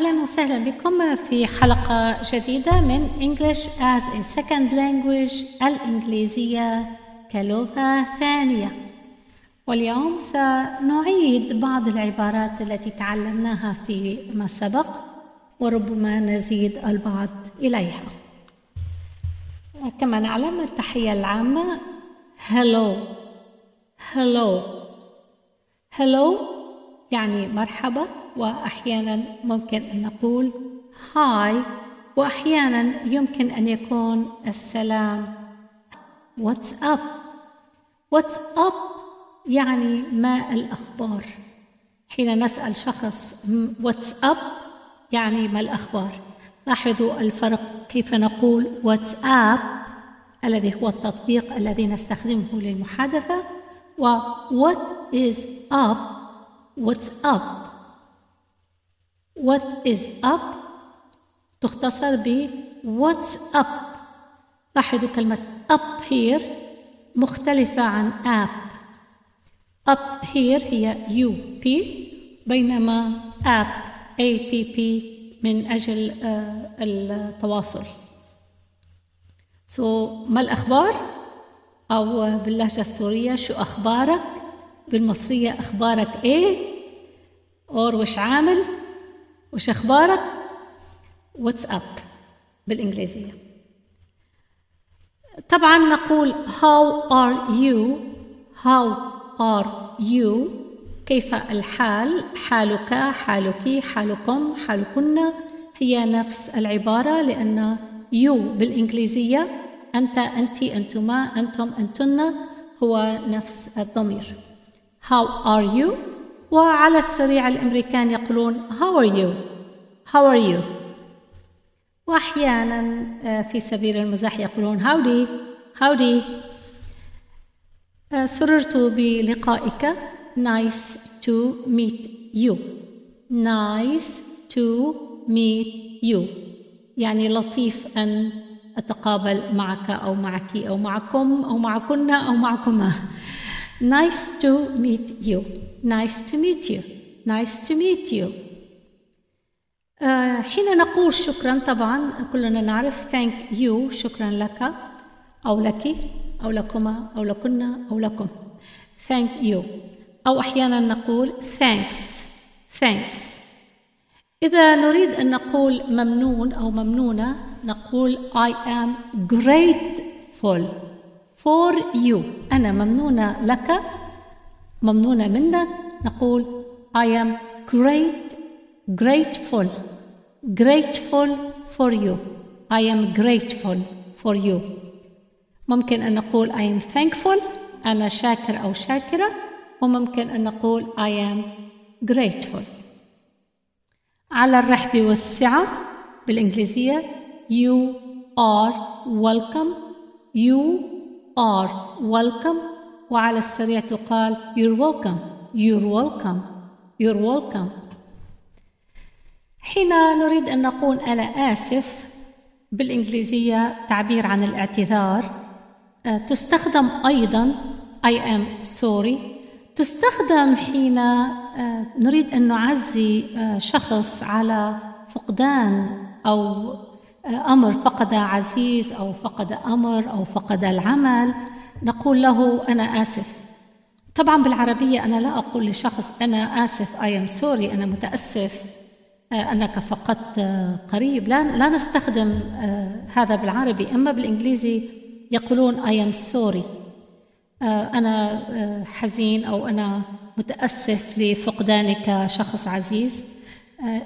أهلا وسهلا بكم في حلقة جديدة من English as a Second Language الإنجليزية كلغة ثانية. واليوم سنعيد بعض العبارات التي تعلمناها فيما سبق وربما نزيد البعض إليها. كما نعلم التحية العامة hello. Hello. Hello يعني مرحبا. وأحيانا ممكن أن نقول hi وأحيانا يمكن أن يكون السلام. what's up what's up يعني ما الأخبار. حين نسأل شخص what's up يعني ما الأخبار. لاحظوا الفرق كيف نقول واتس اب الذي هو التطبيق الذي نستخدمه للمحادثة و what is up what's up what is up تختصر ب what's up. لاحظوا كلمة up here مختلفة عن app. up here هي UP بينما app APP من أجل التواصل. So ما الأخبار؟ أو باللهجة السورية شو أخبارك؟ بالمصرية أخبارك إيه؟ or وش عامل؟ وش أخبارك؟ what's up بالإنجليزية. طبعا نقول how are you how are you كيف الحال؟ حالك؟ حالك؟ حالكم؟ حالكن؟ هي نفس العبارة لأن you بالإنجليزية أنت أنت أنتما أنتم أنتن هو نفس الضمير. How are you وعلى السريع الأمريكان يقولون how are you? How are you? وأحيانا في سبيل المزاح يقولون howdy howdy. سررت بلقائك. Nice to meet you. Nice to meet you. يعني لطيف أن أتقابل معك أو معك أو معكم أو معكن أو معكما. Nice to meet you. Nice to meet you. Nice to meet you. Uh, حين نقول شكرا طبعا كلنا نعرف thank you شكرا لك أو لك أو لكما أو لكن أو لكم. Thank you. أو أحيانا نقول thanks. Thanks. إذا نريد أن نقول ممنون أو ممنونة نقول I am grateful. For you أنا ممنونة لك ممنونة منك نقول I am great grateful grateful for you I am grateful for you ممكن أن نقول I am thankful أنا شاكر أو شاكرة وممكن أن نقول I am grateful على الرحب والسعة بالإنجليزية You are welcome You are welcome. وعلى السريع تقال You're welcome. You're welcome. You're welcome. حين نريد أن نقول أنا آسف بالإنجليزية تعبير عن الاعتذار تستخدم أيضا I am sorry. تستخدم حين نريد أن نعزي شخص على فقدان أو أمر فقد عزيز أو فقد أمر أو فقد العمل نقول له أنا آسف. طبعا بالعربية أنا لا أقول لشخص أنا آسف I am sorry أنا متأسف أنك فقدت قريب. لا, لا نستخدم هذا بالعربي. أما بالإنجليزي يقولون I am sorry. أنا حزين أو أنا متأسف لفقدانك شخص عزيز.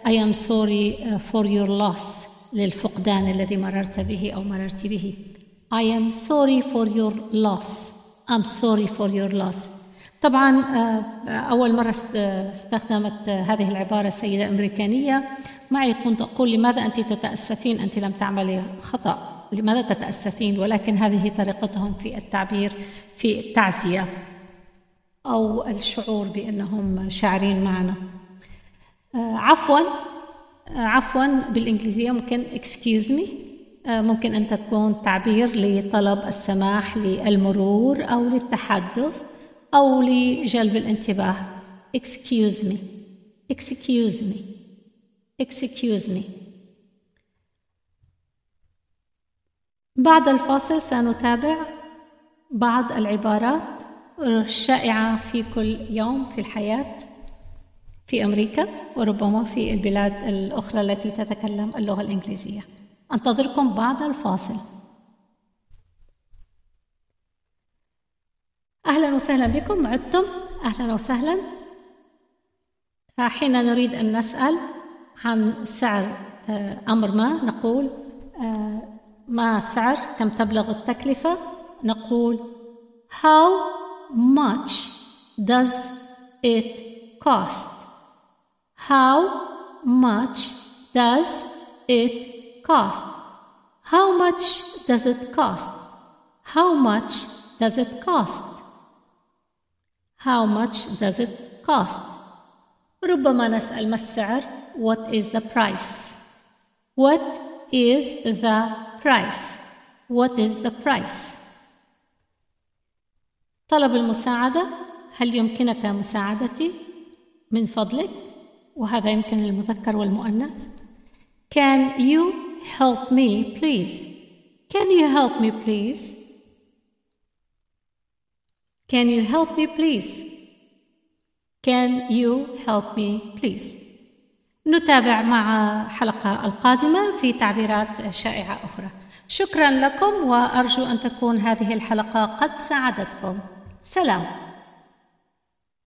I am sorry for your loss. للفقدان الذي مررت به أو مررت به. I am sorry for your loss. I'm sorry for your loss. طبعا أول مرة استخدمت هذه العبارة سيدة أمريكانية معي كنت أقول لماذا أنت تتأسفين؟ أنت لم تعملي خطأ. لماذا تتأسفين؟ ولكن هذه طريقتهم في التعبير في التعزية أو الشعور بأنهم شاعرين معنا. عفوا. عفوا بالإنجليزية ممكن excuse me. ممكن أن تكون تعبير لطلب السماح للمرور أو للتحدث أو لجلب الانتباه. Excuse me. Excuse me. Excuse me. بعد الفاصل سنتابع بعض العبارات الشائعة في كل يوم في الحياة. في أمريكا وربما في البلاد الأخرى التي تتكلم اللغة الإنجليزية. أنتظركم بعد الفاصل. أهلا وسهلا بكم عدتم؟ أهلا وسهلا. حين نريد أن نسأل عن سعر آه، أمر ما نقول آه، ما سعر كم تبلغ التكلفة؟ نقول how much does it cost? how much does it cost how much does it cost how much does it cost how much does it cost ربما نسأل ما السعر what is the price what is the price what is the price طلب المساعدة هل يمكنك مساعدتي من فضلك وهذا يمكن للمذكر والمؤنث. Can you help me please? Can you help me please? Can you help me please? Can you help me please? نتابع مع حلقة القادمة في تعبيرات شائعة أخرى. شكرا لكم وأرجو أن تكون هذه الحلقة قد ساعدتكم. سلام.